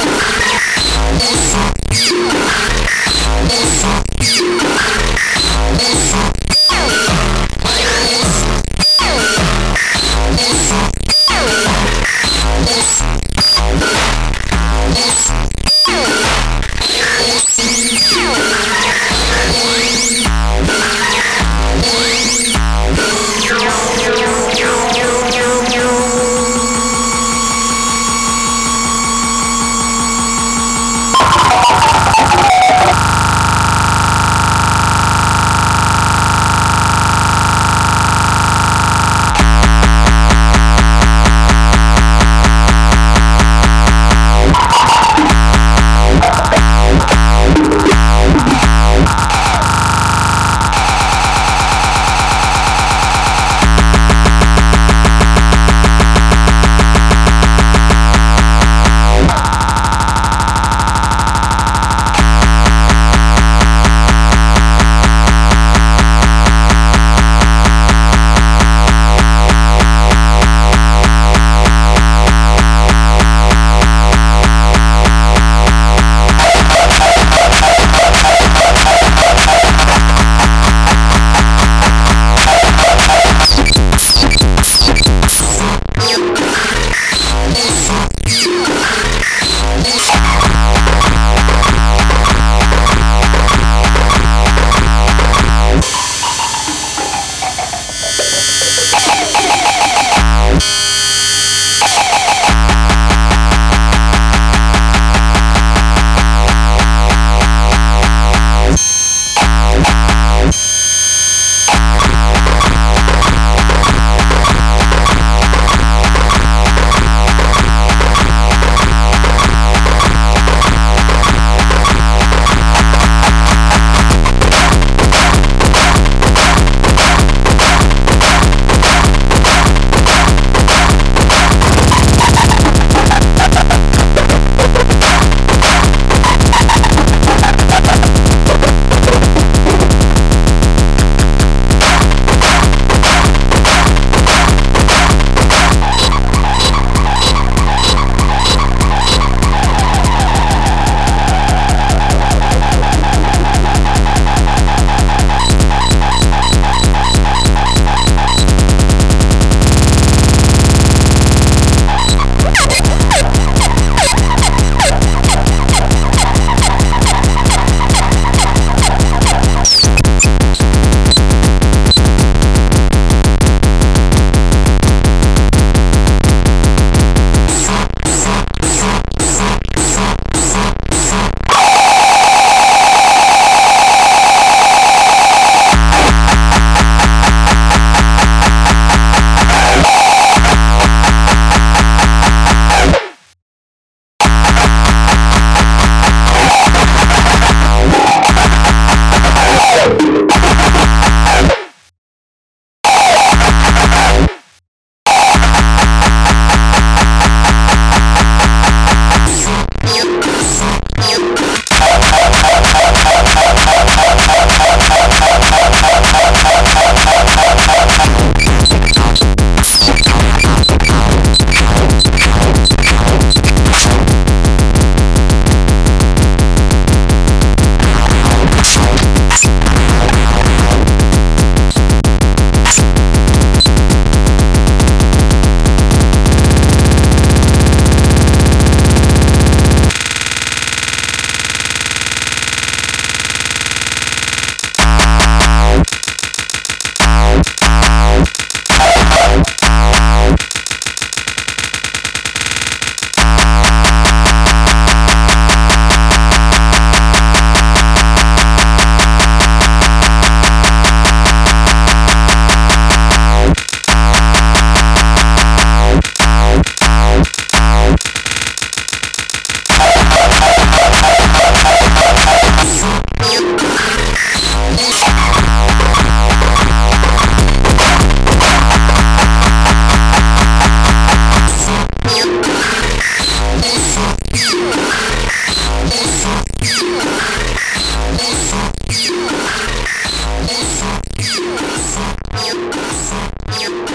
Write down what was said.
Ooh. Thank you.